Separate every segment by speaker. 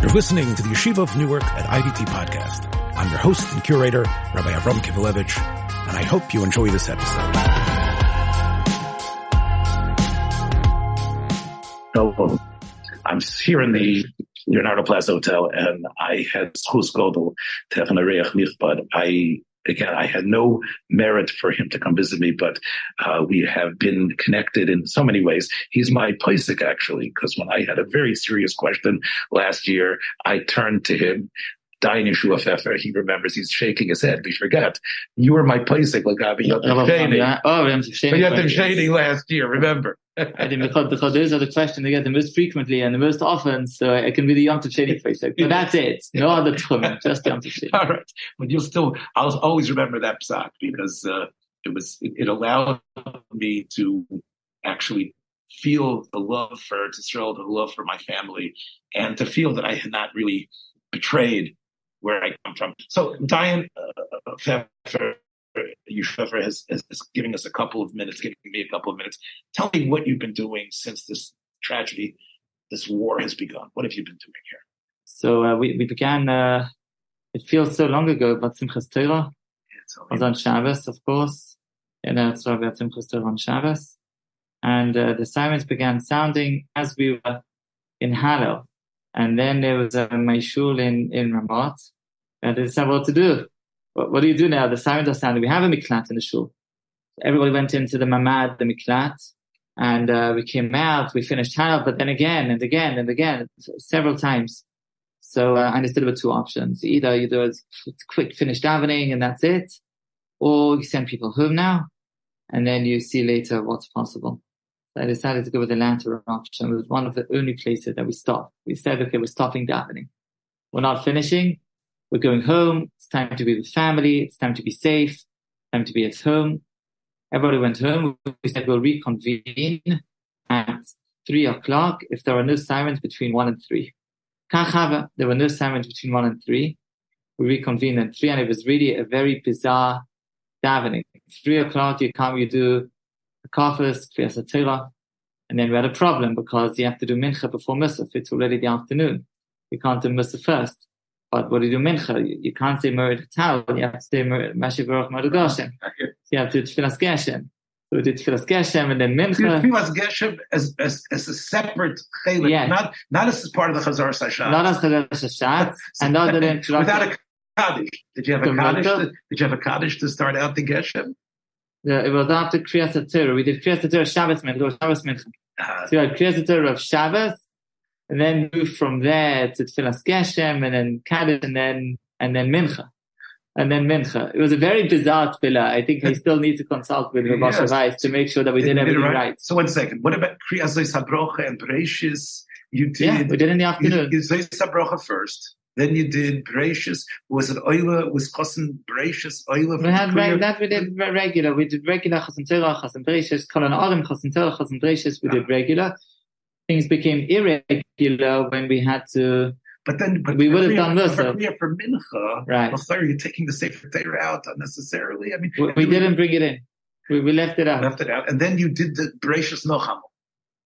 Speaker 1: You're listening to the Yeshiva of Newark at IDT podcast. I'm your host and curator, Rabbi Avram Kivelevich, and I hope you enjoy this episode.
Speaker 2: Hello. I'm here in the Leonardo Plaza Hotel, and I had Schus Godel to have an mich, but I again, I had no merit for him to come visit me, but uh, we have been connected in so many ways. He's my Pesach, actually, because when I had a very serious question last year, I turned to him. Dayan Yehoshua Pfeffer, he remembers, he's shaking his head. We forget. You were my Pesach, Lagabi Yotem
Speaker 3: Oh, we have
Speaker 2: Sheni last year, remember?
Speaker 3: I think because, because those are the questions I get the most frequently and the most often, so I can be the Yom Tov Sheni Pesach. But that's it. No other Tchum, just the Yom Tov Sheni.
Speaker 2: All right. But you'll still, I'll always remember that psak because uh, it was, it, it allowed me to actually feel the love for Israel, the love for my family, and to feel that I had not really betrayed where I come from. So Dayan uh, Pfeffer, Yushefer has, has, is giving us a couple of minutes, giving me a couple of minutes. Tell me what you've been doing since this tragedy, this war has begun. What have you been doing here?
Speaker 3: So uh, we, we began, uh, it feels so long ago, but Simchas Torah
Speaker 2: yeah,
Speaker 3: was on Shabbos, of course. And that's why we had Simchas Torah on Shabbos. And uh, the sirens began sounding as we were in Hallel. And then there was a my shul in, in Ramat. And they said, what to do? What, what, do you do now? The sirens are sounding. We have a miklat in the shul. Everybody went into the mamad, the miklat, and uh, we came out. We finished Hallel, but then again and again and again, several times. So uh, I understood were two options. Either you do a quick finish davening and that's it, or you send people home now, and then you see later what's possible. I decided to go with the latter option. It was one of the only places that we stopped. We said, okay, we're stopping davening. We're not finishing. We're going home. It's time to be with family. It's time to be safe. Time to be at home. Everybody went home. We said we'll reconvene at three o'clock if there are no sirens between one and three. Kachava, there were no sirens between one and three. We reconvened at three and it was really a very bizarre davening. Three o'clock, you come, you do the kafis, kriyas and then we had a problem because you have to do mincha before Musaf. It's already the afternoon. You can't do Musaf first. But what do you do mincha? You, you can't say Merid Tal, you have to say Mashiv Baruch You have to do Tfilas Geshem. So we did Tfilas Geshem and then mincha.
Speaker 2: Tfilas Geshem as, as, as a separate chelik, yes. not, not as part of the Chazar Sashat.
Speaker 3: Not as Chazar Sashat. and than
Speaker 2: Without a Kaddish. Did you have a Kaddish? To, did you have a Kaddish to start out the Geshem?
Speaker 3: Yeah, it was after Kriyas Torah. We did Kriyas Torah Shabbos Mincha, Shabbos Mincha. Uh, so we had Kriyas Torah of Shabbos, and then move from there to Tfilas Geshem, and then Kaddish, and then and then Mincha, and then Mincha. It was a very bizarre tefillah. I think I still need to consult with Rabbi yes. Weiss to make sure that we did everything right. right.
Speaker 2: So one second. What about Kriyas Sabrocha and Bereshis? You did.
Speaker 3: Yeah, we did in the afternoon.
Speaker 2: You, you Sabrocha first. Then you did Bereshis. Was it Oila? Was Chosin Bereshis Oila?
Speaker 3: We had re- that we did regular. We did regular Chosin Torah, Chosin Bereshis, Kolan Arim, Chosin Torah, Chosin Bereshis. We did regular. Things became irregular when we had to.
Speaker 2: But then, but
Speaker 3: we would have done this.
Speaker 2: For, for Mincha,
Speaker 3: right?
Speaker 2: Well, you're taking the Sefer Torah out unnecessarily. I mean,
Speaker 3: we, we didn't bring it in. We, we left it out.
Speaker 2: Left it out, and then you did the Bereshis Nocham.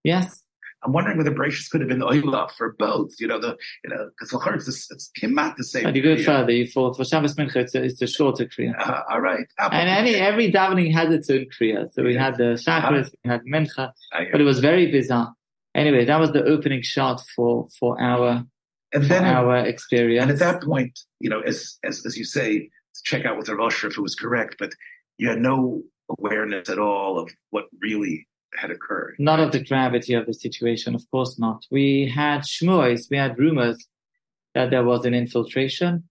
Speaker 3: Yes.
Speaker 2: I'm wondering whether Bereshis could have been oila for both. You know, the you know because it's it's kimat the same.
Speaker 3: And you go further. You for for Shabbos Mincha, it's a, it's a shorter kriya.
Speaker 2: Uh, all right.
Speaker 3: and any every davening has its own kriya. So we had the chakras, we had Mincha, but it was very bizarre. Anyway, that was the opening shot for for our
Speaker 2: and then
Speaker 3: our experience.
Speaker 2: And at that point, you know, as as as you say, check out with the Rosh if it was correct, but you had no awareness at all of what really had occurred.
Speaker 3: Not of the gravity of the situation, of course not. We had shmois, we had rumors that there was an infiltration,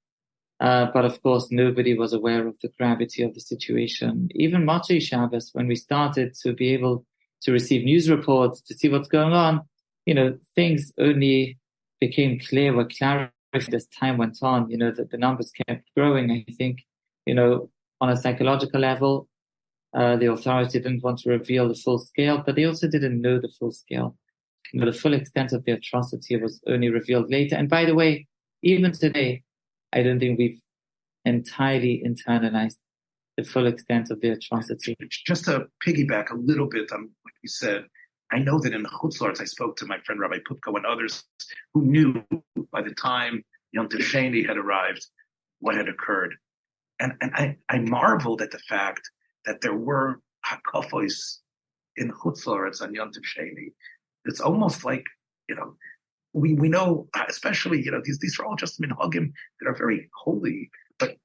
Speaker 3: uh, but of course nobody was aware of the gravity of the situation. Even Motzei Shabbos, when we started to be able to receive news reports, to see what's going on, you know, things only became clear, were clarified as time went on, you know, that the numbers kept growing. I think, you know, on a psychological level, uh, the authority didn't want to reveal the full scale, but they also didn't know the full scale. You know, the full extent of the atrocity was only revealed later. And by the way, even today, I don't think we've entirely internalized the full extent of the atrocity.
Speaker 2: Just to piggyback a little bit on you said, I know that in the Chutzlars, I spoke to my friend Rabbi Pupko and others who knew by the time Yom Sheni had arrived what had occurred. And, and I, I marveled at the fact that there were hakafos in Chutzlars on Yom Sheni. It's almost like, you know, we, we know, especially, you know, these, these are all just minhagim that are very holy, but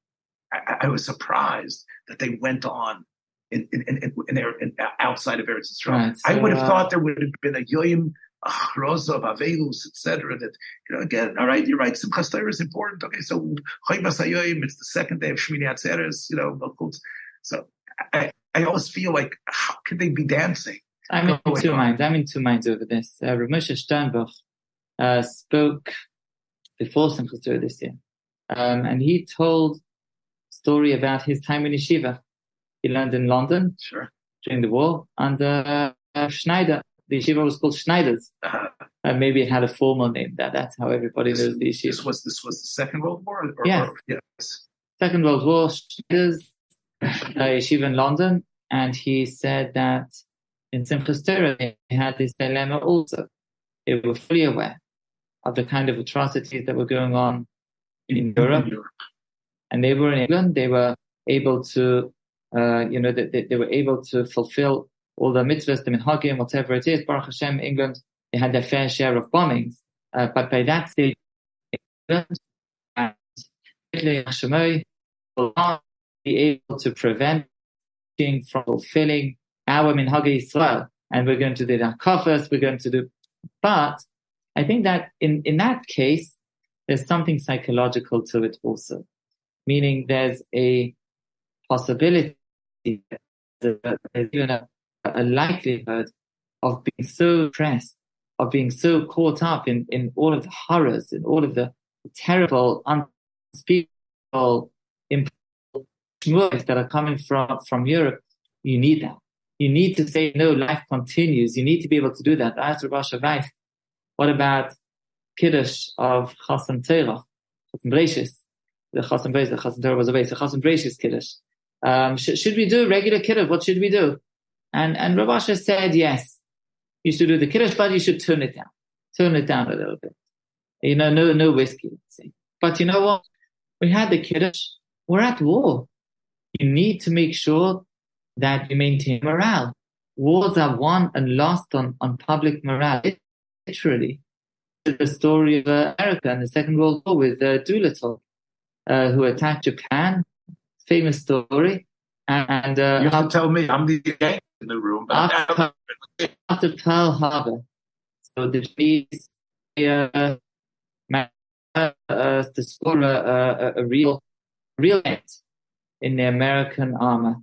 Speaker 2: I, I was surprised that they went on in in in, in, outside of Eretz so, I would have uh, thought there would have been a yoyim achroza of avelus, etc. That you know, again, all right, you're right. Simchas Torah is important. Okay, so choymas hayoyim, it's the second day of Shmini Atzeres. You know, so I I always feel like how could they be dancing?
Speaker 3: I'm in two minds. I'm in two minds over this. Uh, Ramesh Sternbuch uh, spoke before Simchas Torah this year, um, and he told story about his time in yeshiva he learned in London
Speaker 2: sure.
Speaker 3: during the war And uh, Schneider. The yeshiva was called Schneider's. Uh-huh. Uh, maybe it had a formal name. That that's how everybody this, knows the yeshiva.
Speaker 2: This was this was the Second World War. Or,
Speaker 3: yes.
Speaker 2: Or, yes.
Speaker 3: Second World War. Schneider's uh, yeshiva in London, and he said that in Simchas Torah they had this dilemma also. They were fully aware of the kind of atrocities that were going on in Europe, in Europe. and they were in England. They were able to uh, you know, they, they, were able to fulfill all the mitzvahs, the minhagim, whatever it is. Baruch Hashem, England, they had their fair share of bombings. Uh, but by that stage, England and Hitler will not be able to prevent from fulfilling our minhag Israel. And we're going to do the kafas, we're going to do, but I think that in, in that case, there's something psychological to it also. Meaning there's a possibility there's even a, a likelihood of being so pressed, of being so caught up in, in all of the horrors, in all of the terrible, unspeakable impulses that are coming from, from Europe. You need that. You need to say, no, life continues. You need to be able to do that. Ask Rosh what about Kiddush of Chasam Terach, Chasam Breishis? The Chasam the Chasam Terach was a base, the Chasam Breishis Kiddush. Um, sh- should we do regular kiddush? What should we do? And and Rav Asher said, yes, you should do the kiddush, but you should turn it down, turn it down a little bit. You know, no no whiskey. But you know what? We had the kiddush. We're at war. You need to make sure that you maintain morale. Wars are won and lost on, on public morale, literally. The story of uh, America in the Second World War with uh, Doolittle, uh, who attacked Japan famous story. And uh,
Speaker 2: you have to tell me, I'm the guy in the room.
Speaker 3: After, after Pearl Harbor, so the Japanese uh, uh, to score a, a, a real, real hit in the American armor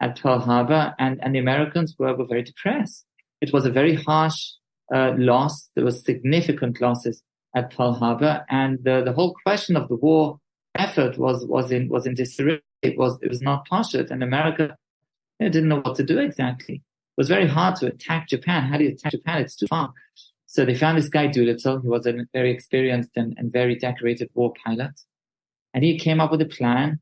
Speaker 3: at Pearl Harbor, and, and the Americans were, were very depressed. It was a very harsh uh, loss. There was significant losses at Pearl Harbor, and the, the whole question of the war effort was was in was in disarray it was it was not partial, and America didn't know what to do exactly. It was very hard to attack Japan. How do you attack Japan? It's too far. So they found this guy Doolittle. He was a very experienced and, and very decorated war pilot, and he came up with a plan.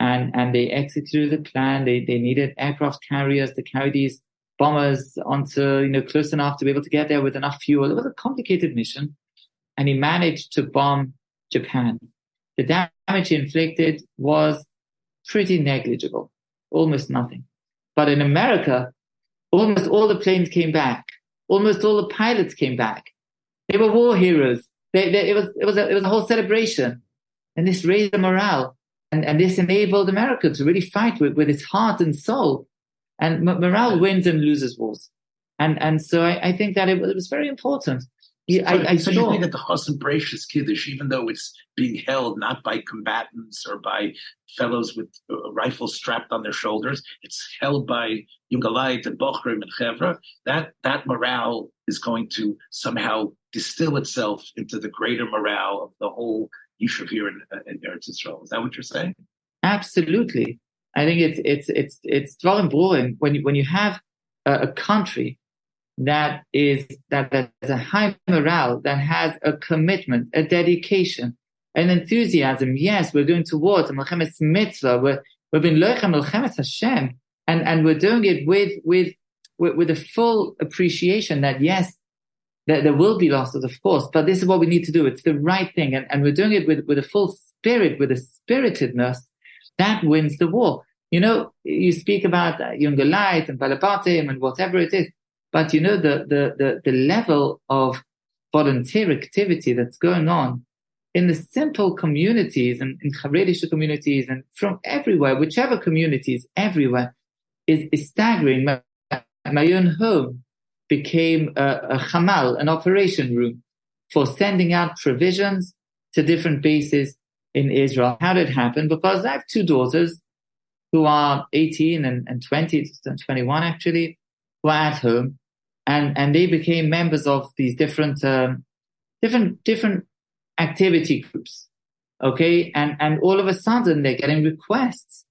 Speaker 3: And and they executed the plan. They they needed aircraft carriers to carry these bombers onto you know close enough to be able to get there with enough fuel. It was a complicated mission, and he managed to bomb Japan. The damage he inflicted was pretty negligible, almost nothing. But in America, almost all the planes came back. Almost all the pilots came back. They were war heroes. They, they, it was it was a, it was a whole celebration, and this raised the morale, and, and this enabled America to really fight with, with its heart and soul. And morale wins and loses wars, and and so I, I think that it, it was very important
Speaker 2: so, I, I so you think that the Chasam Breishis Kiddush, even though it's being held not by combatants or by fellows with uh, rifles strapped on their shoulders, it's held by Yugalayit and Bochrim and Chevra, that, that morale is going to somehow distill itself into the greater morale of the whole Yishuv here in, uh, in Eretz Yisrael. Is that what you're saying?
Speaker 3: Absolutely. I think it's, it's, it's, it's Dvarim Brurim. When you, when you have a, a country that is that there's a high morale, that has a commitment, a dedication, an enthusiasm. Yes, we're going towards Melchemes mitzvah. We're, we've been Lechem Melchemes Hashem, and, and we're doing it with, with with, with a full appreciation that yes, there, there will be losses, of course, but this is what we need to do. It's the right thing. And, and we're doing it with, with a full spirit, with a spiritedness that wins the war. You know, you speak about uh, Younger Light and Balabatim and whatever it is, but you know, the, the, the, the level of volunteer activity that's going on in the simple communities and in Haredisha communities and from everywhere, whichever communities, everywhere, is, is staggering. My, my own home became a, a hamal, an operation room for sending out provisions to different bases in Israel. How did it happen? Because I have two daughters who are 18 and, and 20, 21 actually, who are at home. And, and they became members of these different, um, different, different activity groups. Okay. And, and all of a sudden they're getting requests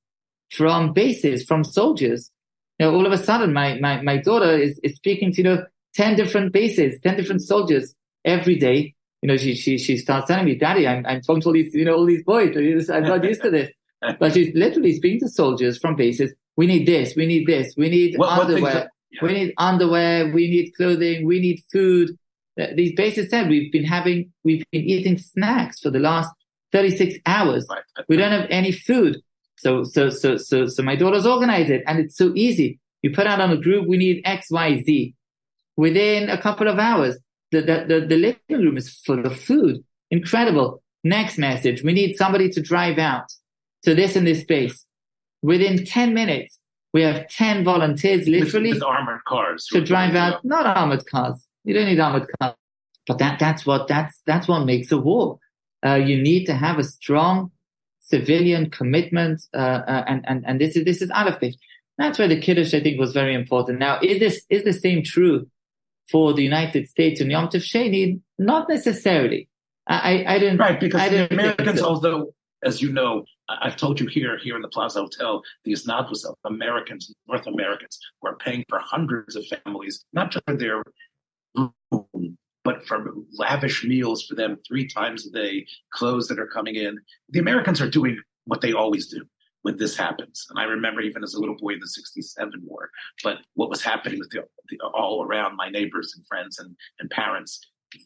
Speaker 3: from bases, from soldiers. You know, all of a sudden my, my, my daughter is, is speaking to, you know, 10 different bases, 10 different soldiers every day. You know, she, she, she starts telling me, daddy, I'm, I'm talking to all these, you know, all these boys. I'm not used to this. But she's literally speaking to soldiers from bases. We need this. We need this. We need what, underwear. Yeah. We need underwear. We need clothing. We need food uh, these bases said we've been having, we've been eating snacks for the last 36 hours. Right. We don't have any food. So, so, so, so, so my daughters organize it and it's so easy. You put out on a group, we need X, Y, Z. Within a couple of hours, the, the, the, the living room is full of food. Incredible. Next message. We need somebody to drive out to this and this space. Within 10 minutes, we have 10 volunteers literally
Speaker 2: with, with armored cars
Speaker 3: to drive out, not armored cars, you don't need armored cars. But that, that's what, that's, that's what makes a war. Uh, you need to have a strong civilian commitment, uh, uh, and, and, and this is, this is of it. That's where the Kiddush, I think, was very important. Now, is this, is the same true for the United States and Yom Tov Sheni? Not necessarily. I, I, I didn't.
Speaker 2: Right, because the Americans, so. although, as you know, I've told you here, here in the Plaza Hotel, the Isnadwas of Americans, North Americans, who are paying for hundreds of families, not just for their room, but for lavish meals for them three times a day, clothes that are coming in. The Americans are doing what they always do when this happens. And I remember even as a little boy in the 67 war, but what was happening with the, the, all around my neighbors and friends and, and parents,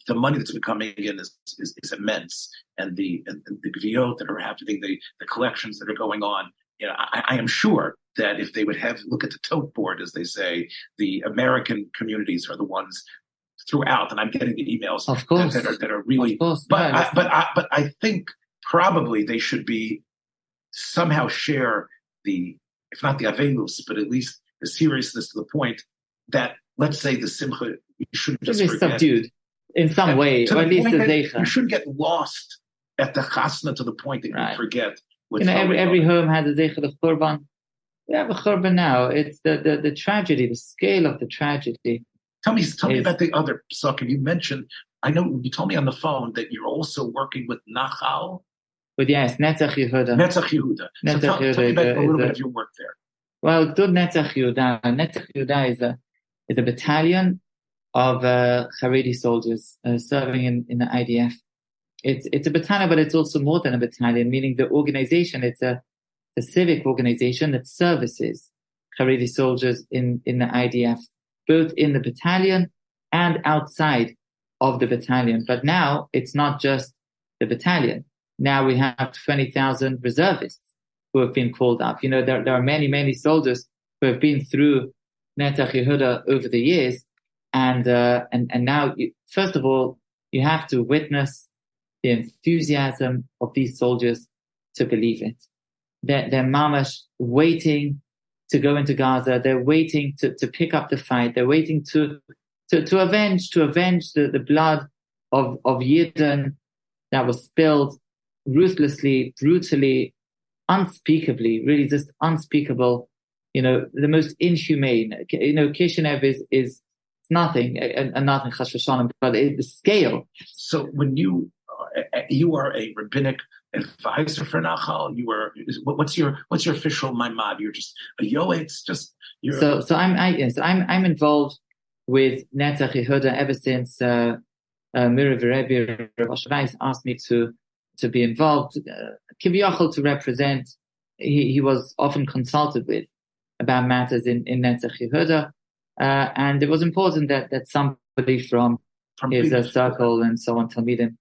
Speaker 2: the money that's been coming in is, is, is immense. And the, and, the gviot that are happening, the, the collections that are going on, you know, I, I, am sure that if they would have look at the tote board, as they say, the American communities are the ones throughout, and I'm getting the emails
Speaker 3: of course.
Speaker 2: That, are that are really. But I, but I, but I think probably they should be somehow share the if not the avelus, but at least the seriousness to the point that let's say the simcha you shouldn't just
Speaker 3: be subdued in some and way, or at least the
Speaker 2: zeicha. You shouldn't get lost at the chasna to the point that right. you forget.
Speaker 3: You know, every, every home has a zeicha the churban. We have a churban now. It's the, the, the tragedy, the scale of the tragedy
Speaker 2: Tell me, tell me about the other psukim you mentioned. I know you told me on the phone that you're also working with Nachal.
Speaker 3: With yes, Netzach Yehuda.
Speaker 2: Netzach Yehuda. Netzach so tell, Yehuda tell me about a, a little bit of your work there.
Speaker 3: Well, good Netzach Yehuda. Netzach Yehuda is a is a battalion of uh, Haredi soldiers uh, serving in, in the IDF. It's it's a battalion, but it's also more than a battalion, meaning the organization. It's a a civic organization that services Haredi soldiers in in the IDF both in the battalion and outside of the battalion. But now it's not just the battalion. Now we have 20,000 reservists who have been called up. You know, there, there are many, many soldiers who have been through Netzach Yehuda over the years. And, uh, and, and now, you, first of all, you have to witness the enthusiasm of these soldiers to believe it. They're, they're mamash waiting to go into Gaza. They're waiting to, to pick up the fight. They're waiting to, to, to avenge, to avenge the, the blood of, of Yidden that was spilled ruthlessly, brutally, unspeakably, really just unspeakable. You know, the most inhumane. You know, Kishinev is, is nothing, and, and nothing, but it, the scale.
Speaker 2: So when you, uh, you are a rabbinic advisor for Nachal? You are what's your what's your official mamad? You're just a yoetz, just you're
Speaker 3: so so I'm I, yes I'm I'm involved with Netzach Yehuda ever since uh, uh, Mirav Rebbe asked me to to be involved, uh, to represent. He, he was often consulted with about matters in in Netzach Yehuda. Uh, and it was important that, that somebody from,
Speaker 2: From
Speaker 3: his uh, circle and so on, Talmidim,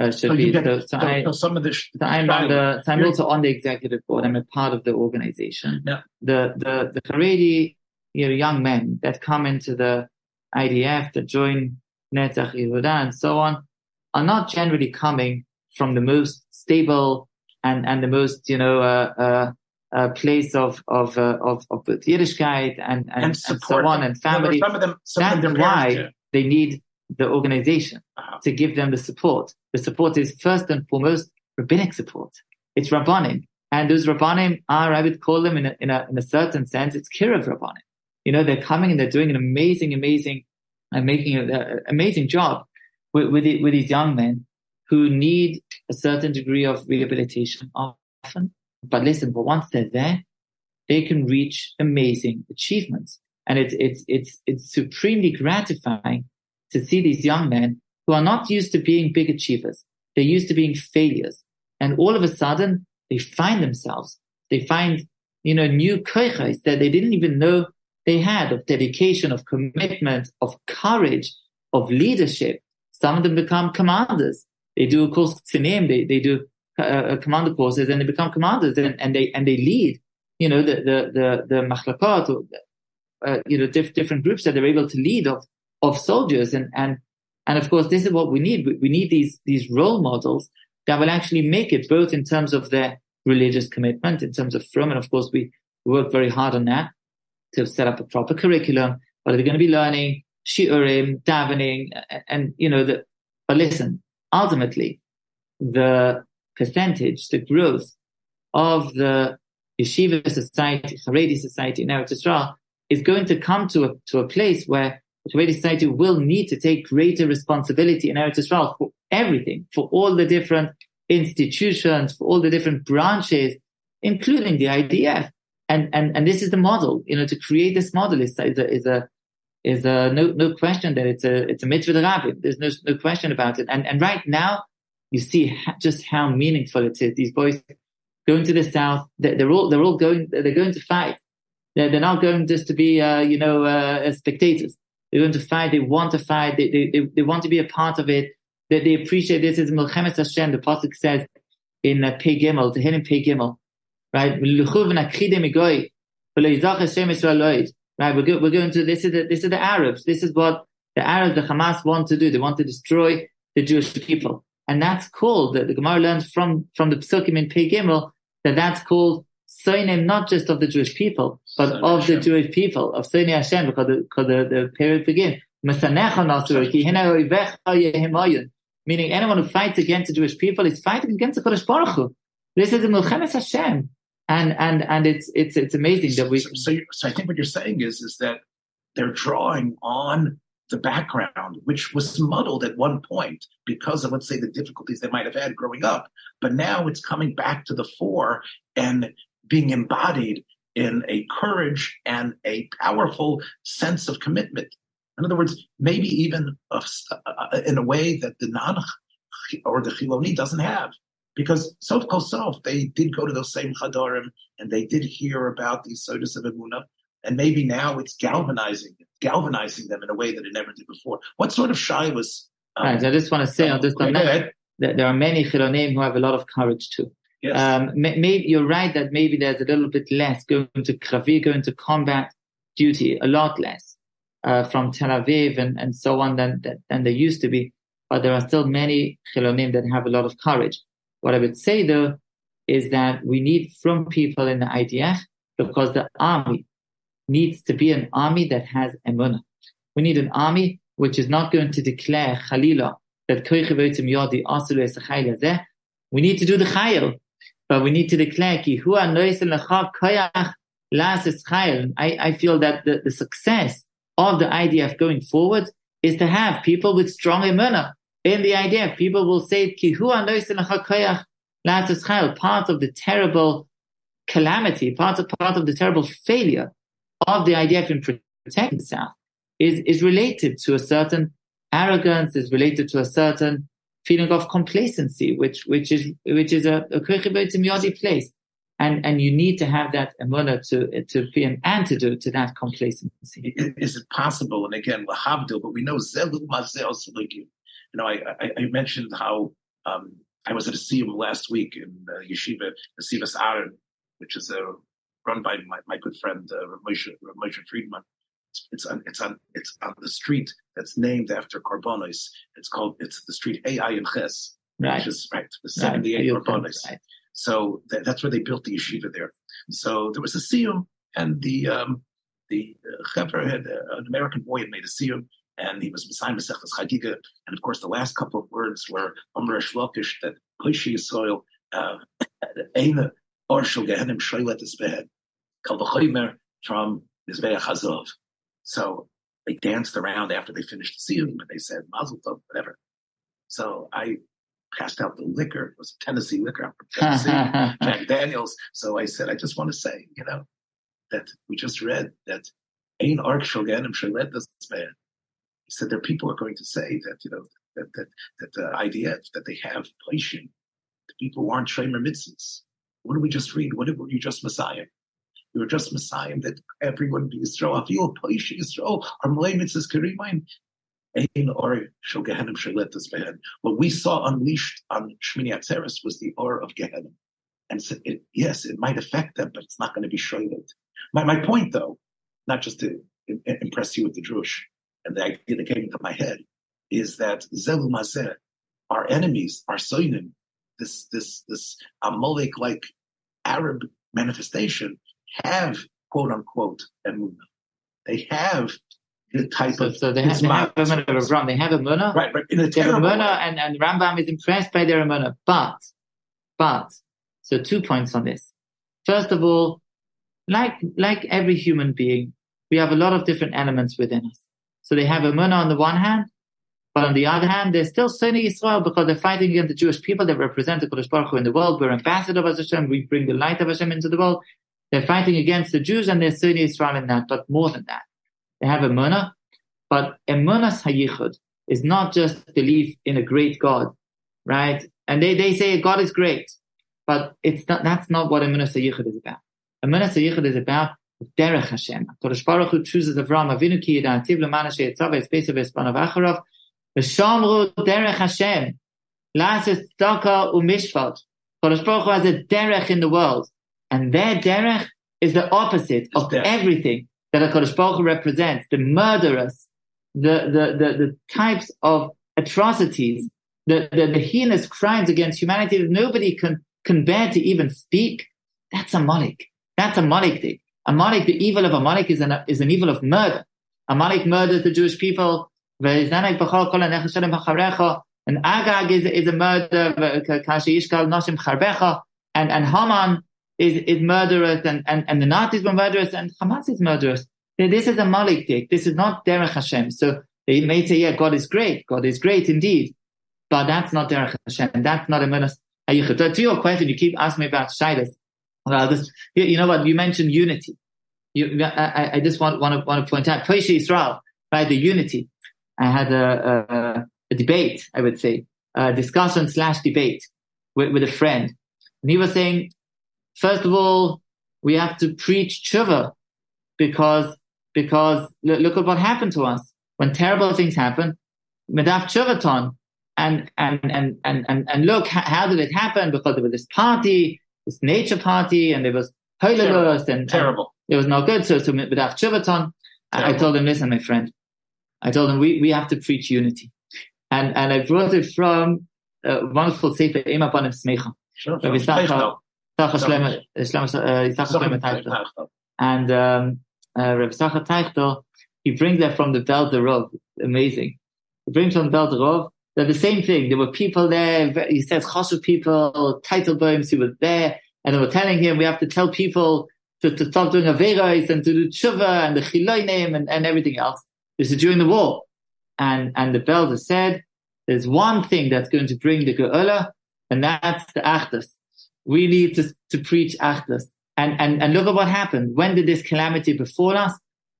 Speaker 3: uh, should
Speaker 2: So
Speaker 3: be.
Speaker 2: get,
Speaker 3: So,
Speaker 2: so,
Speaker 3: I,
Speaker 2: so some of the, sh-
Speaker 3: so I'm on the, so I'm also on the executive board. I'm a part of the organization.
Speaker 2: Yeah.
Speaker 3: The, the, the Haredi, you know, young men that come into the IDF, that join Netzach Yehuda and so on, are not generally coming from the most stable and, and the most, you know, uh, uh, place of, of, uh, of, of Yiddishkeit and, and,
Speaker 2: and
Speaker 3: and so on and family.
Speaker 2: Some of them, some
Speaker 3: That's
Speaker 2: of them,
Speaker 3: why
Speaker 2: yeah.
Speaker 3: they need the organization
Speaker 2: Uh-huh.
Speaker 3: to give them the support. The support is first and foremost rabbinic support. It's rabbanim. And those rabbanim are, I would call them in a, in a, in a certain sense, it's kiruv rabbanim. You know, they're coming and they're doing an amazing, amazing, and making an amazing job with, with, the, with these young men who need a certain degree of rehabilitation often. But listen, but once they're there, they can reach amazing achievements. And it's, it's, it's, it's supremely gratifying to see these young men who are not used to being big achievers. They're used to being failures. And all of a sudden, they find themselves. They find, you know, new koiches that they didn't even know they had of dedication, of commitment, of courage, of leadership. Some of them become commanders. They do, of course. They, they do uh, uh, commander courses and they become commanders and, and they, and they lead, you know, the, the, the, the or, uh, you know, diff- different groups that they're able to lead of, of soldiers. And, and, and of course, this is what we need. We, we need these, these role models that will actually make it both in terms of their religious commitment, in terms of from, and of course, we work very hard on that to set up a proper curriculum. But they're going to be learning shiurim, davening, and, and you know, but listen, ultimately, the percentage, the growth of the yeshiva society, Haredi society in Eretz Israel is going to come to a, to a place where the Haredi society will need to take greater responsibility in Eretz Israel for everything, for all the different institutions, for all the different branches, including the IDF. And, and, and this is the model, you know, to create this model is, is a, is a, is a, no, no question that it's a, it's a mitzvah rabbi. There's no, no question about it. And, and right now, you see just how meaningful it is. These boys going to the south, they're, all, they're all going, they're going to fight. They're, not going just to be, uh, you know, uh, spectators. They're going to fight. They want to fight. They, they, they, they want to be a part of it. They, they appreciate this is Milchemes Hashem. The Pasuk says in uh, Pei Gimel, hit in Pei Gimel, right? Right, we're, go, we're going to, this is the, this is the Arabs. This is what the Arabs, the Hamas want to do. They want to destroy the Jewish people. And that's called, the, the Gemara learns from, from the Psukim in Pei Gimel, that that's called Soinim, not just of the Jewish people, but
Speaker 2: Soine
Speaker 3: of the Jewish people, of Soine Hashem, because the, because the, the period begins. Mesanecha Nasur, ki hina oivecha yehimayun. Meaning anyone who fights against the Jewish people is fighting against the Kodesh Baruch Hu. This is the Milchemes Hashem. And, and, and it's, it's, it's amazing that we,
Speaker 2: so, so, so I think what you're saying is is that they're drawing on the background, which was muddled at one point because of let's say the difficulties they might have had growing up, but now it's coming back to the fore and being embodied in a courage and a powerful sense of commitment. In other words, maybe even in a way that the non or the Chiloni doesn't have. Because Sof Kol Sof, they did go to those same Chadorim and they did hear about these Sodas of Emunah. And maybe now it's galvanizing, galvanizing them in a way that it never did before. What sort of shy was? um,
Speaker 3: Right, I just want to say on this on that, that there are many Chilonim who have a lot of courage too.
Speaker 2: Yes.
Speaker 3: Um, maybe you're right that maybe there's a little bit less going to Kravi, going to combat duty, a lot less uh, from Tel Aviv and, and so on than, than than there used to be. But there are still many Chilonim that have a lot of courage. What I would say though is that we need from people in the IDF because the army needs to be an army that has emunah. We need an army which is not going to declare Khalila that Koichivotim yodi. We need to do the chayil, but we need to declare ki koyach las. I, I feel that the, the success of the IDF going forward is to have people with strong emunah in the IDF. People will say ki koyach las. Part of the terrible calamity, part of part of the terrible failure of the IDF in protecting the South is, is related to a certain arrogance, is related to a certain feeling of complacency, which, which is, which is a, a place. and and you need to have that emuna to to be an antidote to that complacency.
Speaker 2: Is it possible? And again, lahabdil, but we know zelu mazel You know, I, I, I mentioned how um, I was at a siyum last week in uh, yeshiva, Yeshivas Aaron, which is uh, run by my, my good friend uh, Moshe, Moshe Friedman. It's, it's, on it's on it's on the street that's named after Korbanos. It's called it's the street Ayin Ches,
Speaker 3: right.
Speaker 2: which is right the seventy eight
Speaker 3: right.
Speaker 2: Korbanos.
Speaker 3: Right.
Speaker 2: So th- that's where they built the yeshiva there. So there was a siyum, and the um, the uh, had uh, an American boy had made a siyum, and he was Messiah Masechtas Chagiga, and of course the last couple of words were Amr Shlokish that Hoshi soil uh, Eina or Shul Gehenim Shoylet Isbehed Kal V'choymer from Mizbeach Hazov. So they danced around after they finished the siyum, and they said Mazel Tov, whatever. So I passed out the liquor. It was Tennessee liquor from Tennessee, Jack Daniels. So I said, I just want to say, you know, that we just read that Ain Ark Shoganim Shalet this man. He said there people are going to say that, you know, that that that uh, the IDF that they have Pleishim, the people who aren't Shomer mitzvahs. What did we just read? What were you just Messiah? You were just Messiah that everyone be Yisrael. Feel Pleishim Yisrael are Malay mitzvahs Karimain. What we saw unleashed on Shmini Atzeres was the or of Gehenna. And so it, yes, it might affect them, but it's not going to be shoylet. My, my point, though, not just to impress you with the Jewish, and the idea that came into my head, is that Zelu Mazeh, our enemies, our Soinim, this, this, this Amalek like Arab manifestation, have quote unquote emunah. They have the type
Speaker 3: so,
Speaker 2: of
Speaker 3: so they, have, they have a Munah of Ram. They have a Munah.
Speaker 2: Right, but in a
Speaker 3: They have a
Speaker 2: terrible
Speaker 3: Munah,
Speaker 2: way.
Speaker 3: and, and Rambam is impressed by their Munah. But, but, so two points on this. First of all, like, like every human being, we have a lot of different elements within us. So they have a Munah on the one hand, but on the other hand, they're still Sunni Israel because they're fighting against the Jewish people that represent the Kodesh Baruch Hu in the world. We're ambassadors of Hashem. We bring the light of Hashem into the world. They're fighting against the Jews and they're Sunni Israel in that, but more than that. They have a Munah, but a emunas hayichud is not just belief in a great God, right? And they, they say God is great, but it's not, that's not what a emunas hayichud is about. A Emunas hayichud is about derech Hashem. Kodesh Baruch Hu chooses Avram Avinu ki yidantiv lemana she'etzav espesav espanav acharav v'shamru derech Hashem lasis tzedakah umishpat. Kodesh Baruch Hu has a derech in the world, and their derech is the opposite of everything that a Kodesh Baruch Hu represents, the murderous, the, the, the, the types of atrocities, the, the, the heinous crimes against humanity that nobody can, can bear to even speak. That's Amalek. That's Amalek thing. Amalek, the evil of Amalek is an, is an evil of murder. Amalek murders the Jewish people. And Agag is, is a murder. And, and Haman is, is murderous and, and, and the Nazis were murderous and Hamas is murderous. This is Amalek dik. This is not Derech Hashem. So they may say, yeah, God is great. God is great indeed. But that's not Derech Hashem. That's not a menace. To your question, you keep asking me about Shilas. Well, this, you know what? You mentioned unity. You, I, I just want, want, to, want to point out, Pesha Israel, right? The unity. I had a, a, a debate, I would say, a discussion slash debate with, with a friend. And he was saying, first of all, we have to preach tshuva because, because look, at what happened to us. When terrible things happen, medaf tshuvaton. And, and, and, and, and, and look, how did it happen? Because there was this party, this nature party, and there was Hoylulus and,
Speaker 2: Terrible.
Speaker 3: and it was not good. So, so medaf tshuvaton. I told him, listen, my friend, I told him we, we have to preach unity. And, and I brought it from a wonderful Sefer Eim Habanim Semeicha.
Speaker 2: Sure.
Speaker 3: Rabbi Sacha-
Speaker 2: Techno.
Speaker 3: Sacha Shlomo- Shlomo- uh, Sacha Shlomo Teichtal.
Speaker 2: Techno.
Speaker 3: And um, uh, Rabbi Sacha Teichtal, he brings that from the Belt Rov. Amazing. He brings from the Belt Rov. They're the same thing. There were people there. He says Choshev people, title bombs who were there, and they were telling him we have to tell people to, to stop doing averos and to do tshuva and the chiloinim and, and everything else. This is during the war. And, and the Belzer said, there's one thing that's going to bring the Geula, and that's the Achdus. We need to, to preach Achdus. And, and, and look at what happened. When did this calamity befall us?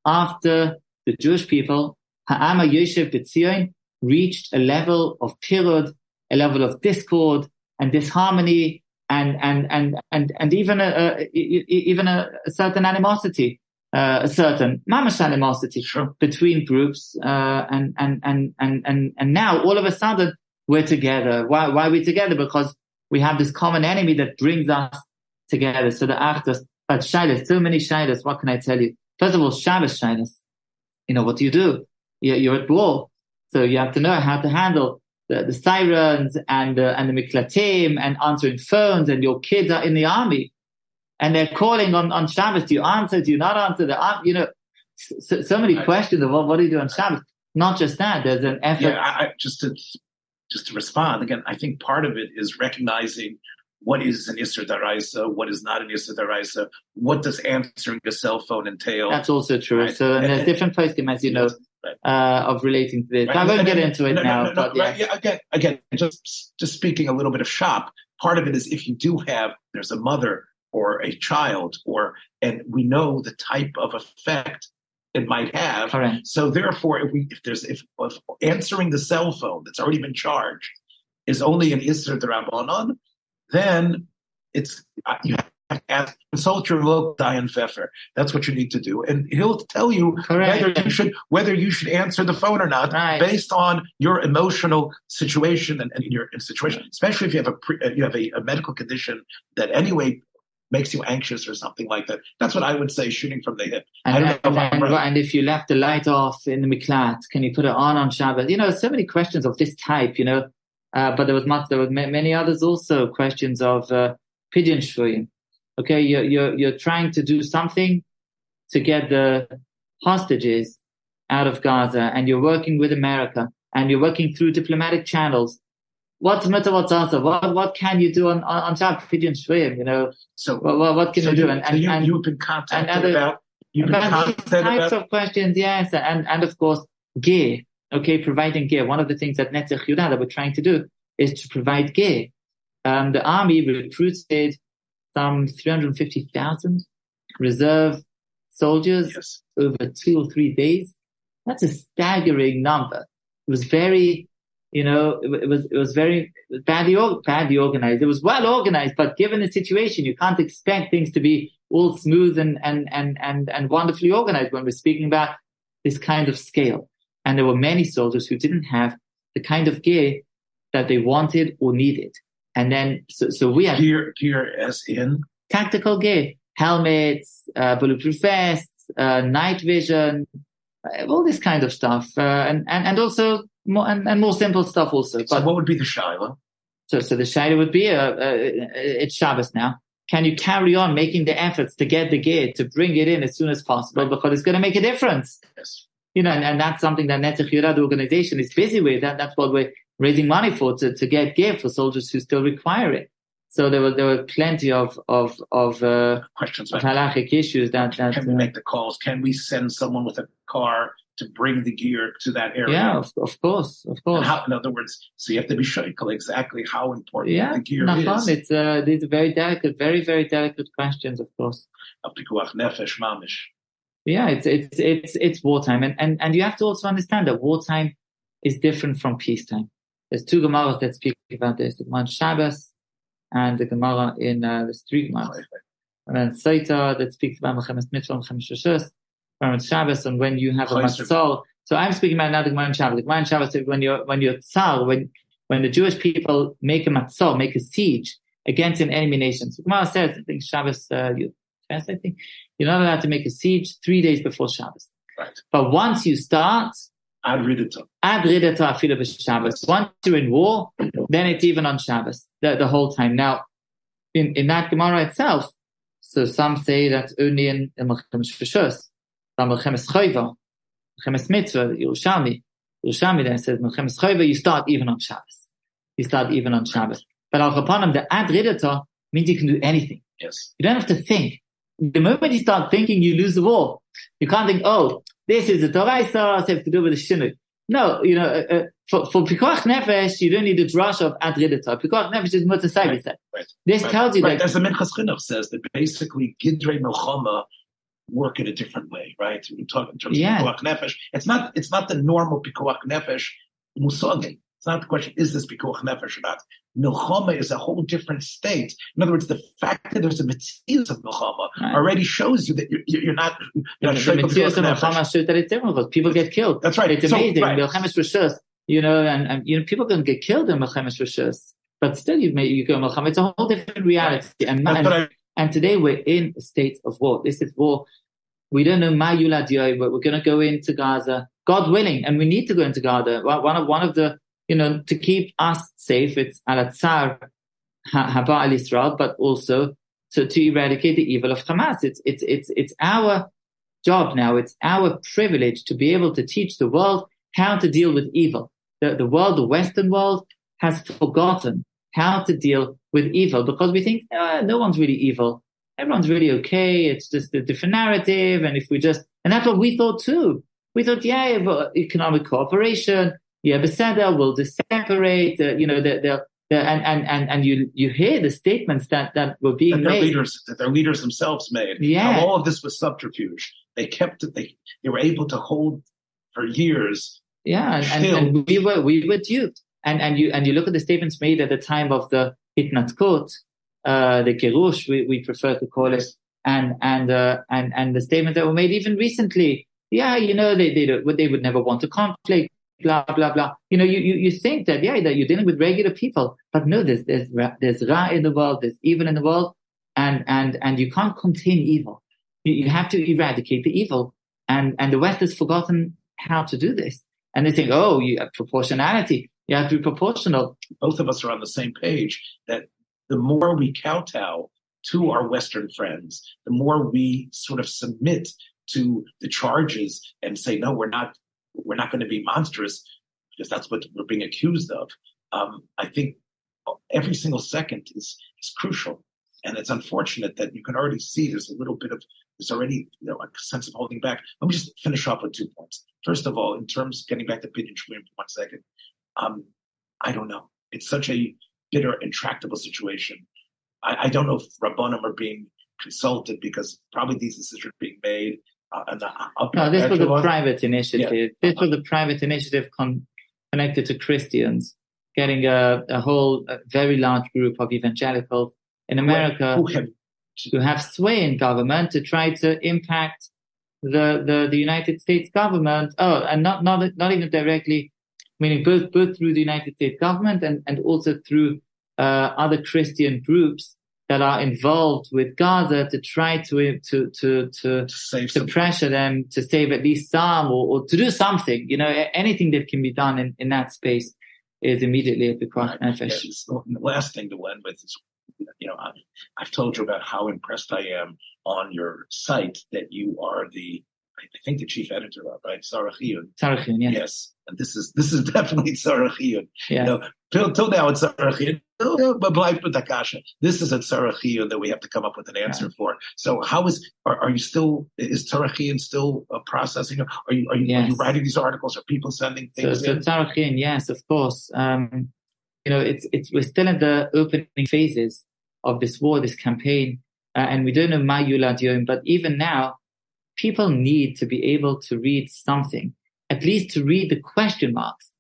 Speaker 3: After the Jewish people, Ha'ama Yoshev B'Tzion, reached a level of pirud, a level of discord and disharmony and and and and and even a, a even a, certain animosity, uh, a certain mamash animosity
Speaker 2: Sure.
Speaker 3: between groups, uh, and and and and and and now all of a sudden we're together. Why why are we together? Because we have this common enemy that brings us together. So the actors, but Shilas, so many Shilas. What can I tell you? First of all, Shabbos Shilas. You know what do you do? You're, you're at war, so you have to know how to handle the, the sirens and the, and the miklatim and answering phones and your kids are in the army and they're calling on, on Shabbos. Do you answer? Do you not answer? The, you know, so, so many
Speaker 2: Right.
Speaker 3: questions of what, what do you do on Shabbos? Not just that. There's an effort.
Speaker 2: Yeah, I, I, just to just to respond again, I think part of it is recognizing what is an Isser Daraisa, what is not an Isser Daraisa, what does answering a cell phone entail.
Speaker 3: That's also true.
Speaker 2: Right.
Speaker 3: So, and there's different poskim, as you know,
Speaker 2: Right.
Speaker 3: uh, of relating to this.
Speaker 2: Right.
Speaker 3: I won't get into it
Speaker 2: no, no,
Speaker 3: now,
Speaker 2: no, no,
Speaker 3: but yes.
Speaker 2: yeah, again, again, just just speaking a little bit of shop. Part of it is if you do have there's a mother or a child, or and we know the type of effect it might have.
Speaker 3: Correct.
Speaker 2: So therefore, if we if there's if, if answering the cell phone that's already been charged is only an Isser Darabanan, then it's uh, you have to ask, consult your local Dayan Pfeffer. That's what you need to do, and he'll tell you
Speaker 3: Correct.
Speaker 2: whether you should whether you should answer the phone or not
Speaker 3: Right.
Speaker 2: based on your emotional situation and, and your situation, especially if you have a pre, uh, you have a, a medical condition that anyway makes you anxious or something like that. That's what I would say, shooting from the hip. I
Speaker 3: And,
Speaker 2: don't know
Speaker 3: and,
Speaker 2: if
Speaker 3: and,
Speaker 2: right.
Speaker 3: and if you left the light off in the miklat, can you put it on on Shabbat? You know, so many questions of this type, you know. Uh, but there was much, there were many others also questions of uh, pidyon shvuyim. Okay, you're, you're you're trying to do something to get the hostages out of Gaza, and you're working with America, and you're working through diplomatic channels. What's matter? What's answer? What what can you do on on, on Shabbat pidyon shvuyim? You know,
Speaker 2: So,
Speaker 3: what what, what can
Speaker 2: so
Speaker 3: you do? And
Speaker 2: so
Speaker 3: and,
Speaker 2: you,
Speaker 3: and
Speaker 2: you've been contacted
Speaker 3: other-
Speaker 2: about you've been contacted
Speaker 3: types
Speaker 2: about
Speaker 3: of questions, yes, and and of course gear. Okay, providing gear. One of the things that Netzach Yehuda that we're trying to do is to provide gear. Um, the army recruited some 350,000 reserve soldiers
Speaker 2: yes.
Speaker 3: over two or three days. That's a staggering number. It was very, you know, it, it was it was very badly badly organized. It was well organized, but given the situation, you can't expect things to be all smooth and and and and and wonderfully organized when we're speaking about this kind of scale. And there were many soldiers who didn't have the kind of gear that they wanted or needed. And then, so, so we had
Speaker 2: Gear, gear as in
Speaker 3: tactical gear, helmets, uh, bulletproof vests, uh, night vision, uh, all this kind of stuff, uh, and, and and also more and, and more simple stuff also.
Speaker 2: so
Speaker 3: But
Speaker 2: what would be the Shiloh?
Speaker 3: so so the shadow would be uh, uh, it's Shabbos now. Can you carry on making the efforts to get the gear to bring it in as soon as possible because it's going to make a difference.
Speaker 2: Yes.
Speaker 3: You know, and, and that's something that Netzach Yehuda, the organization, is busy with. That, that's what we're raising money for to, to get gear for soldiers who still require it. So there were there were plenty of of of, uh,
Speaker 2: Questions
Speaker 3: of halachic issues that that
Speaker 2: can we
Speaker 3: uh,
Speaker 2: make the calls? Can we send someone with a car to bring the gear to that area?
Speaker 3: yeah, of, of course, of course.
Speaker 2: how, in other words, so you have to be shaykel exactly how important
Speaker 3: Yeah,
Speaker 2: the gear
Speaker 3: Nachon,
Speaker 2: is.
Speaker 3: it's uh, these are very delicate, very very delicate questions, of course.
Speaker 2: A pikuach nefesh mamish.
Speaker 3: Yeah, it's it's it's it's wartime, and and and you have to also understand that wartime is different from peacetime. There's two Gemaras that speak about this: the Gemara in Shabbos and the Gemara in uh, the three Gemaras. And then Saita that speaks about Mechemes Mitzvah, Mechemes Shoshes, Gemara Shabbos, and when you have a matzal. So I'm speaking about now the Gemara in Shabbos. The Gemara in Shabbos is when you're when you're tsar, when when the Jewish people make a matzal, make a siege against an enemy nation. So Gemara says, I think Shabbos, uh, you, I think you're not allowed to make a siege three days before Shabbos.
Speaker 2: Right.
Speaker 3: But once you start,
Speaker 2: Ad ridita.
Speaker 3: ad ridata afilu b'Shabbos. Once you're in war, then it's even on Shabbos the, the whole time. Now, in, in that Gemara itself, so some say that's only in Rishos, some Melchemes Chayva, Melchemes Mitzvah, Yerushalmi. Yerushalmi then says Melchemes Chayva, you start even on Shabbos. You start even on Shabbos. But al Kapanim, the ad ridata means you can do anything.
Speaker 2: Yes.
Speaker 3: You don't have to think. The moment you start thinking, you lose the war. You can't think, oh, this is a Toraisa, so it has to do with the Shinuk. No, you know, uh, uh, for, for Pikuach Nefesh, you don't need a drush of Adridata. Pikuach Nefesh is Mutasai,
Speaker 2: Right, right.
Speaker 3: This
Speaker 2: Right,
Speaker 3: tells you
Speaker 2: right.
Speaker 3: that,
Speaker 2: As the Minchas Chinuch says, that basically Gidrei Melchama work in a different way, right? We talk in terms
Speaker 3: Yeah.
Speaker 2: of Pikuach Nefesh. It's not, it's not the normal Pikuach Nefesh musagim. It's not the question, is this Pikuach Nefesh or not? Milchama is a whole different state. In other words, the fact that there's a mitzvah of Milchama
Speaker 3: Right.
Speaker 2: already shows you that you're, you're not, you're not
Speaker 3: The
Speaker 2: Pikuach
Speaker 3: of. Milchama shows that it's different because people get killed.
Speaker 2: That's right.
Speaker 3: It's
Speaker 2: So,
Speaker 3: amazing.
Speaker 2: right.
Speaker 3: Milchemes Rishus, you know, and, and you know, people can get killed in Milchemes Rishus, but still you may you go Milchama. It's a whole different reality. And,
Speaker 2: That's
Speaker 3: and, and today we're in a state of war. This is war. We don't know Ma Yulad Yom, but we're going to go into Gaza, God willing, and we need to go into Gaza. One of one of the you know to keep us safe. It's al Tsar Haba al Israel, but also to, to eradicate the evil of Hamas. It's it's it's it's our job now. It's our privilege to be able to teach the world how to deal with evil. The the world, the Western world, has forgotten how to deal with evil because we think uh, no one's really evil. Everyone's really okay. It's just a different narrative. And if we just, and that's what we thought too. We thought, yeah, economic cooperation, yeah, Beseda will just separate, uh, you know, the, the, the, and, and, and, and you, you hear the statements that, that were
Speaker 2: that
Speaker 3: being
Speaker 2: their
Speaker 3: made.
Speaker 2: leaders, that their leaders themselves made.
Speaker 3: Yeah.
Speaker 2: How all of this was subterfuge. They kept it, they, they were able to hold for years.
Speaker 3: Yeah, and, and, and we were we were duped. And and you and you look at the statements made at the time of the Hitnatkot, uh, the Gerush, we, we prefer to call it, and and uh, and and the statements that were made even recently. Yeah, you know they they they would never want a conflict. Blah blah blah. You know, you, you you think that yeah that you're dealing with regular people, but no, there's there's there's ra in the world, there's evil in the world, and and and you can't contain evil. You, you have to eradicate the evil, and and the West has forgotten how to do this. And they think, oh, you have proportionality. You have to be proportional.
Speaker 2: Both of us are on the same page that the more we kowtow to our Western friends, the more we sort of submit to the charges and say, no, we're not, we're not going to be monstrous because that's what we're being accused of. Um, I think every single second is, is crucial. And it's unfortunate that you can already see there's a little bit of, there's already, you know, a sense of holding back. Let me just finish off with two points. First of all, in terms, of getting back to Shvuyim for one second, um, I don't know. It's such a bitter, intractable situation. I, I don't know if Rabbanim are being consulted because probably these decisions are being made. Uh, and the,
Speaker 3: No, this was a private initiative. This was a private initiative con- connected to Christians, getting a, a whole a very large group of evangelicals in America
Speaker 2: who have
Speaker 3: to have sway in government to try to impact the, the, the United States government. Oh, and not, not, not even directly, meaning both, both through the United States government and, and also through, uh, other Christian groups that are involved with Gaza to try to, to, to, to,
Speaker 2: to
Speaker 3: pressure them to save at least some or, or to do something. You know, anything that can be done in, in that space is immediately a big
Speaker 2: Right.
Speaker 3: nefesh.
Speaker 2: The last thing to end with is, you know, I, I've told you about how impressed I am on your site that you are the, I think the chief editor of, right? Tzarich Iyun.
Speaker 3: Tzarechim, yes.
Speaker 2: Yes. This is, this is definitely Tzarich Iyun.
Speaker 3: Yeah.
Speaker 2: No, till, till now it's Tzarich Iyun. Oh, but bleibt mit der Kasche. This is a Tzarich Iyun that we have to come up with an answer for. So how is, are, are you still, is Tzarich Iyun still uh, processing? Are you, are you, are you writing these articles? Are people sending things
Speaker 3: so
Speaker 2: in?
Speaker 3: Tzarechim, yes, of course. Um, you know, it's, it's, we're still in the opening phases of this war, this campaign, uh, and we don't know Ma Yulad Yom, but even now, people need to be able to read something, at least to read the question marks,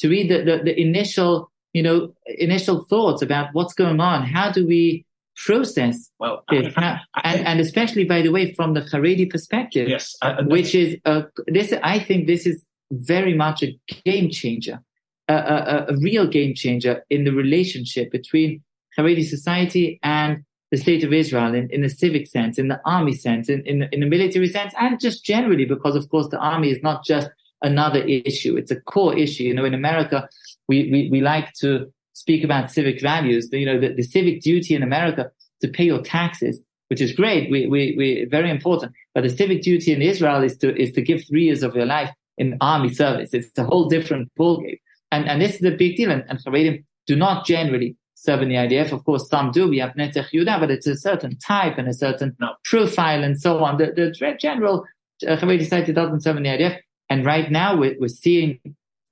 Speaker 3: to read the, the, the initial, you know, initial thoughts about what's going on. How do we process
Speaker 2: Well,
Speaker 3: this?
Speaker 2: I-
Speaker 3: How-
Speaker 2: I-
Speaker 3: and, and especially, by the way, from the Haredi perspective,
Speaker 2: yes,
Speaker 3: which is uh, this. I think this is very much a game changer, a, a, a real game changer in the relationship between Haredi society and the state of Israel in, in the civic sense, in the army sense, in, in, in the military sense, and just generally because, of course, the army is not just another issue; it's a core issue. You know, in America, we we, we like to speak about civic values. You know, the, the civic duty in America to pay your taxes which is great. We, we, we, very important. But the civic duty in Israel is to, is to give three years of your life in army service. It's a whole different ballgame. And, and this is a big deal. And, and Haredim do not generally serve in the IDF. Of course, some do. We have Netzach Yehuda, but it's a certain type and a certain
Speaker 2: No.
Speaker 3: profile and so on. The, the general uh, Haredi society doesn't serve in the IDF. And right now we're, we're seeing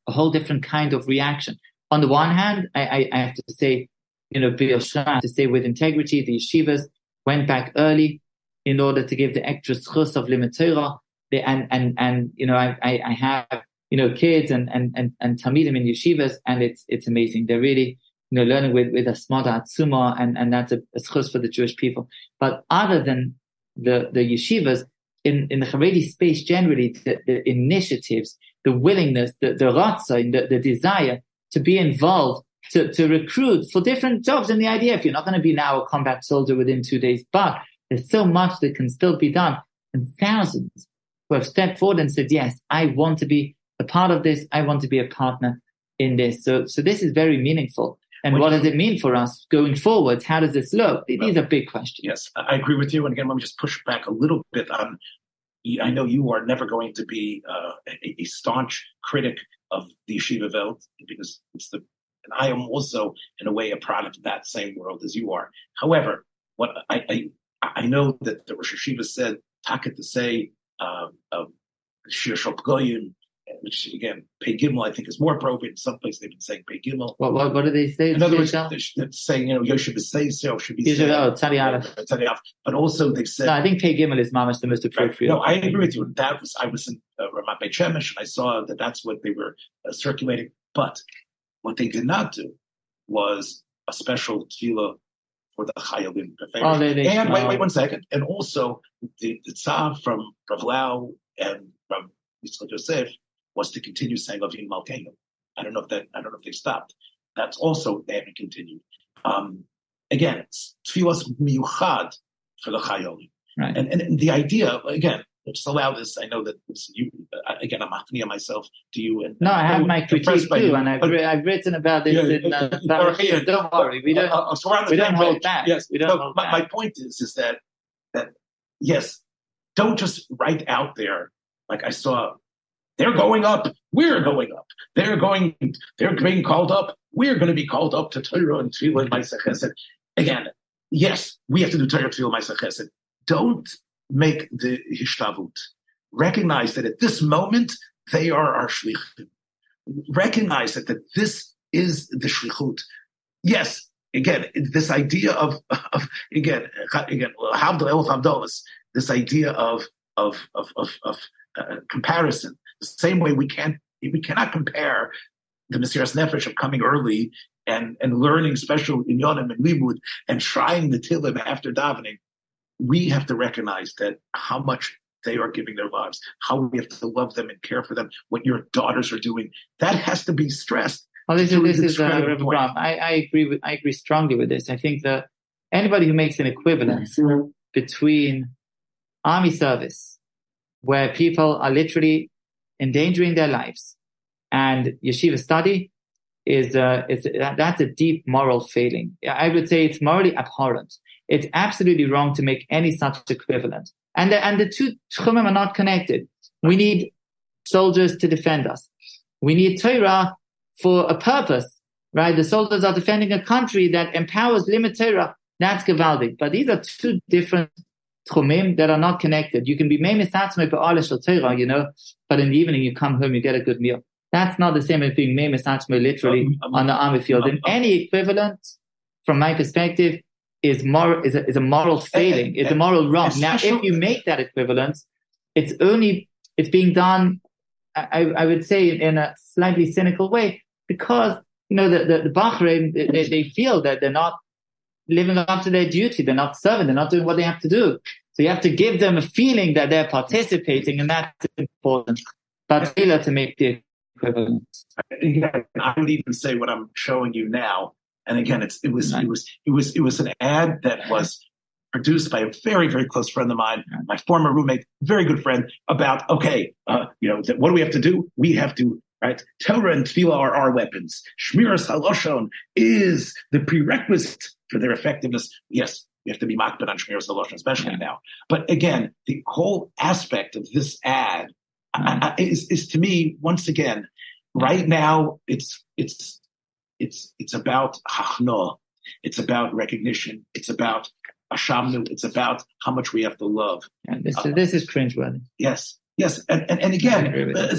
Speaker 3: a whole different kind of reaction. On the one hand, I, I, I have to say, you know, B'Yoshra, to say with integrity, the yeshivas went back early in order to give the extra schus of limud Torah. And, and, and, you know, I, I, I have you know, kids and, and, and, and Talmidim in yeshivas, and it's, it's amazing. They're really, you know, learning with, with a smada atzuma, and, and that's a, a schus for the Jewish people. But other than the, the yeshivas, in, in the Haredi space generally, the, the initiatives, the willingness, the, the ratza, the, the desire to be involved, to, to recruit for different jobs. And the idea, if you're not going to be now a combat soldier within two days, but there's so much that can still be done. And thousands who have stepped forward and said, yes, I want to be a part of this. I want to be a partner in this. So, so this is very meaningful. And when what does it mean for us going forward? How does this look? These well, are big questions.
Speaker 2: Yes, I agree with you. And again, let me just push back a little bit on. I know you are never going to be uh, a, a, staunch critic of the yeshiva Welt because it's the, and I am also in a way a product of that same world as you are. However, what I I, I know that the Rosh Yeshiva said, Taka to say, um, um, Goyim, which again, Pei Gimel, I think is more appropriate. In some places they've been saying Pei Gimel.
Speaker 3: What, what, what do they say?
Speaker 2: In other words, they're, saying, you know, saying so, should be.
Speaker 3: Oh, Tzadi
Speaker 2: But also they've said.
Speaker 3: No, I think Pei Gimel is mamash the most appropriate.
Speaker 2: No, I agree with you. That was, I was in uh, Ramat Beit Shemesh and I saw that that's what they were uh, circulating. But what they did not do was a special tefillah for the Chayalim.
Speaker 3: Oh, they, they,
Speaker 2: and wait, wait one second. And also the, the Tzav from Rav Lau and from Yitzchak Yosef was to continue saying Avinu Malkeinu. I don't know if that I don't know if they stopped. That's also they haven't continued. Um, again, tefillas miyuchad for the chayolim, right. and, and, the idea again. Just allow this. I know that you again. I'm machnia myself to you. And
Speaker 3: no, I have my critique too, you. and I've, I've written about this. Yeah, in, uh, yeah, don't worry, we don't. Uh, so we don't hold back.
Speaker 2: Yes,
Speaker 3: we don't.
Speaker 2: So
Speaker 3: hold
Speaker 2: my, my point is, is that that yes, don't just write out there like I saw they're going up. We're going up. They're going. They're being called up. We're going to be called up to Torah and Tefillah and Ma'aseh Chesed. Again, yes, we have to do Torah, Tefillah, Ma'aseh Chesed. Don't make the hishtavut. Recognize that at this moment they are our shlichim. Recognize that, that this is the shlichut. Yes, again, this idea of, of again, again, this idea of of of of, of uh, comparison. The same way we can't, we cannot compare the Mesiras Nefesh of coming early and, and learning special inyonim and limud and trying the tilim after davening. We have to recognize that how much they are giving their lives, how we have to love them and care for them, what your daughters are doing. That has to be stressed.
Speaker 3: Well, this, is, this is uh, I, I agree with I agree strongly with this. I think that anybody who makes an equivalence between army service, where people are literally endangering their lives. And yeshiva study is, uh, that's a deep moral failing. I would say it's morally abhorrent. It's absolutely wrong to make any such equivalent. And the, and the two tchumim are not connected. We need soldiers to defend us. We need Torah for a purpose, right? The soldiers are defending a country that empowers limud Torah. That's gewaldig. But these are two different tchumim that are not connected. You can be memes Torah, you know, but in the evening you come home, you get a good meal. That's not the same as being memes literally um, um, on the army field. And any equivalent, from my perspective, is is a, is a moral failing. It's a moral wrong. Now, if you make that equivalent, it's only it's being done. I, I would say in a slightly cynical way because you know the the, the bachurim they, they feel that they're not living up to their duty. They're not serving. They're not doing what they have to do. So you have to give them a feeling that they're participating, and that's important. But failure to make the equivalent.
Speaker 2: Again, I would even say what I'm showing you now. And again, it's it was it was it was it was an ad that was produced by a very very close friend of mine, my former roommate, very good friend. About okay, uh, you know, what do we have to do? We have to right? Torah and Tefillah are our weapons. Shmiras Haloshon is the prerequisite for their effectiveness. Yes, we have to be makbid on Shmiras Haloshon, especially yeah. now. But again, the whole aspect of this ad mm. is, is to me, once again, right now, it's, it's, it's, it's about hachno. It's about recognition. It's about ashamnu. It's about how much we have to love.
Speaker 3: Yeah, this, uh, this is cringeworthy.
Speaker 2: Yes. Yes, and, and, and again, uh,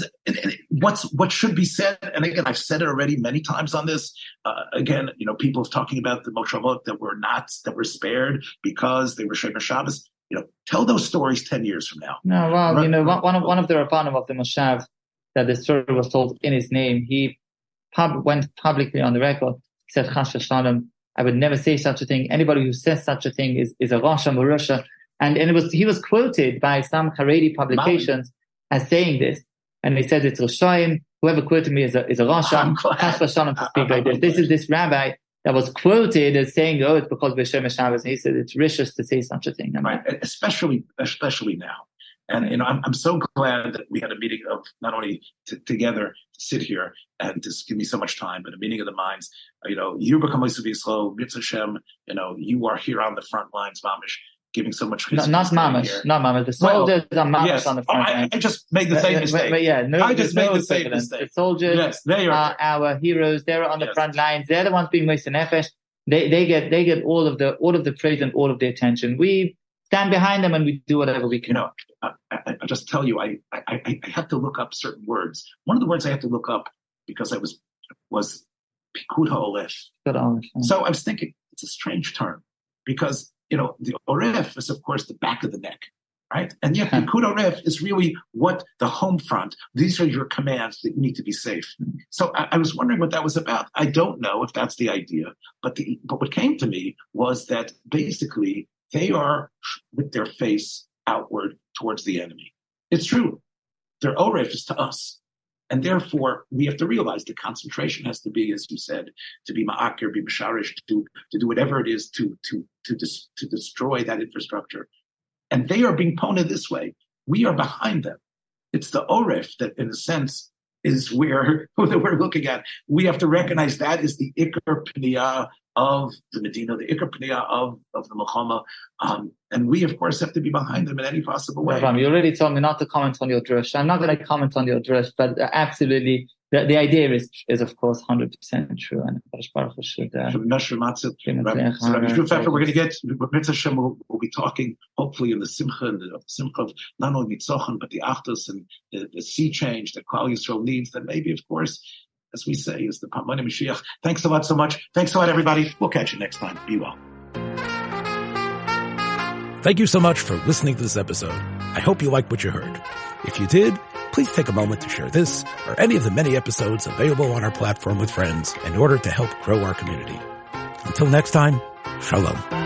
Speaker 2: what's what should be said, and again, I've said it already many times on this. Uh, again, you know, people talking about the Moshavot that were not that were spared because they were Shomer Shabbos. You know, tell those stories ten years from now.
Speaker 3: No, well, right? you know, one, one of one of the Rabbanim of the Moshav that the story was told in his name. He pub- went publicly on the record. He said, Chash Shalom, I would never say such a thing. Anybody who says such a thing is, is a Rasha Marusha. And, and it was, he was quoted by some Haredi publications as saying this. And he says, it's Roshaim. Whoever quoted me is a, is a. Chash Shalom to speak like this. This is this rabbi that was quoted as saying, "Oh, it's because B'Shem Shabbos." And he said it's ricious to say such a thing.
Speaker 2: Right, especially especially now. And you know, I'm, I'm so glad that we had a meeting of not only t- together to sit here and to give me so much time, but a meeting of the minds. You know, you become slow, Mitzvah You know, you are here on the front lines, Mamish giving so much.
Speaker 3: No, not mamish, not mamish. The soldiers well, are mamish yes. on the front
Speaker 2: oh, I, I, just made the same mistake.
Speaker 3: But, yeah, no,
Speaker 2: I just made
Speaker 3: no
Speaker 2: the same mistake.
Speaker 3: The soldiers
Speaker 2: yes, they are,
Speaker 3: are our heroes. They're on the yes. front lines. They're the ones being most nefesh. They they get they get all of the all of the praise and all of the attention. We stand behind them and we do whatever we can.
Speaker 2: You know, I, I, I just tell you, I, I I have to look up certain words. One of the words I have to look up because I was was pikud ha'oref. So I was thinking it's a strange term because you know, the oref is of course the back of the neck, right? And yet the kud oref is really what the home front. These are your commands that need to be safe. Hmm. So I, I, was wondering what that was about. I don't know if that's the idea, but the but what came to me was that basically they are with their face outward towards the enemy. It's true. Their oref is to us. And therefore, we have to realize the concentration has to be, as you said, to be ma'akir, be masharish, to, to do whatever it is to, to, to, dis, to destroy that infrastructure. And they are being pointed this way. We are behind them. It's the orif that, in a sense, is where that we're looking at. We have to recognize that is the ikar pniyah of the Medina, the ikar pniyah of, of the Muhammad. Um, and we, of course, have to be behind them in any possible way.
Speaker 3: Ram, you already told me not to comment on your drush. I'm not going to comment on your drush, but absolutely, the, the idea is, is of course, 100% true. And Baruch should. Uh,
Speaker 2: Rabbi we're going to get, Hashem will, will be talking, hopefully, in the Simcha, and the Simcha of not only Mitzochen, but the Achtos and the, the sea change that Klal Yisrael needs, that maybe, of course, as we say, is the Pamani Mashiach. Thanks a lot so much. Thanks a lot, everybody. We'll catch you next time. Be well.
Speaker 1: Thank you so much for listening to this episode. I hope you liked what you heard. If you did, please take a moment to share this or any of the many episodes available on our platform with friends in order to help grow our community. Until next time, shalom.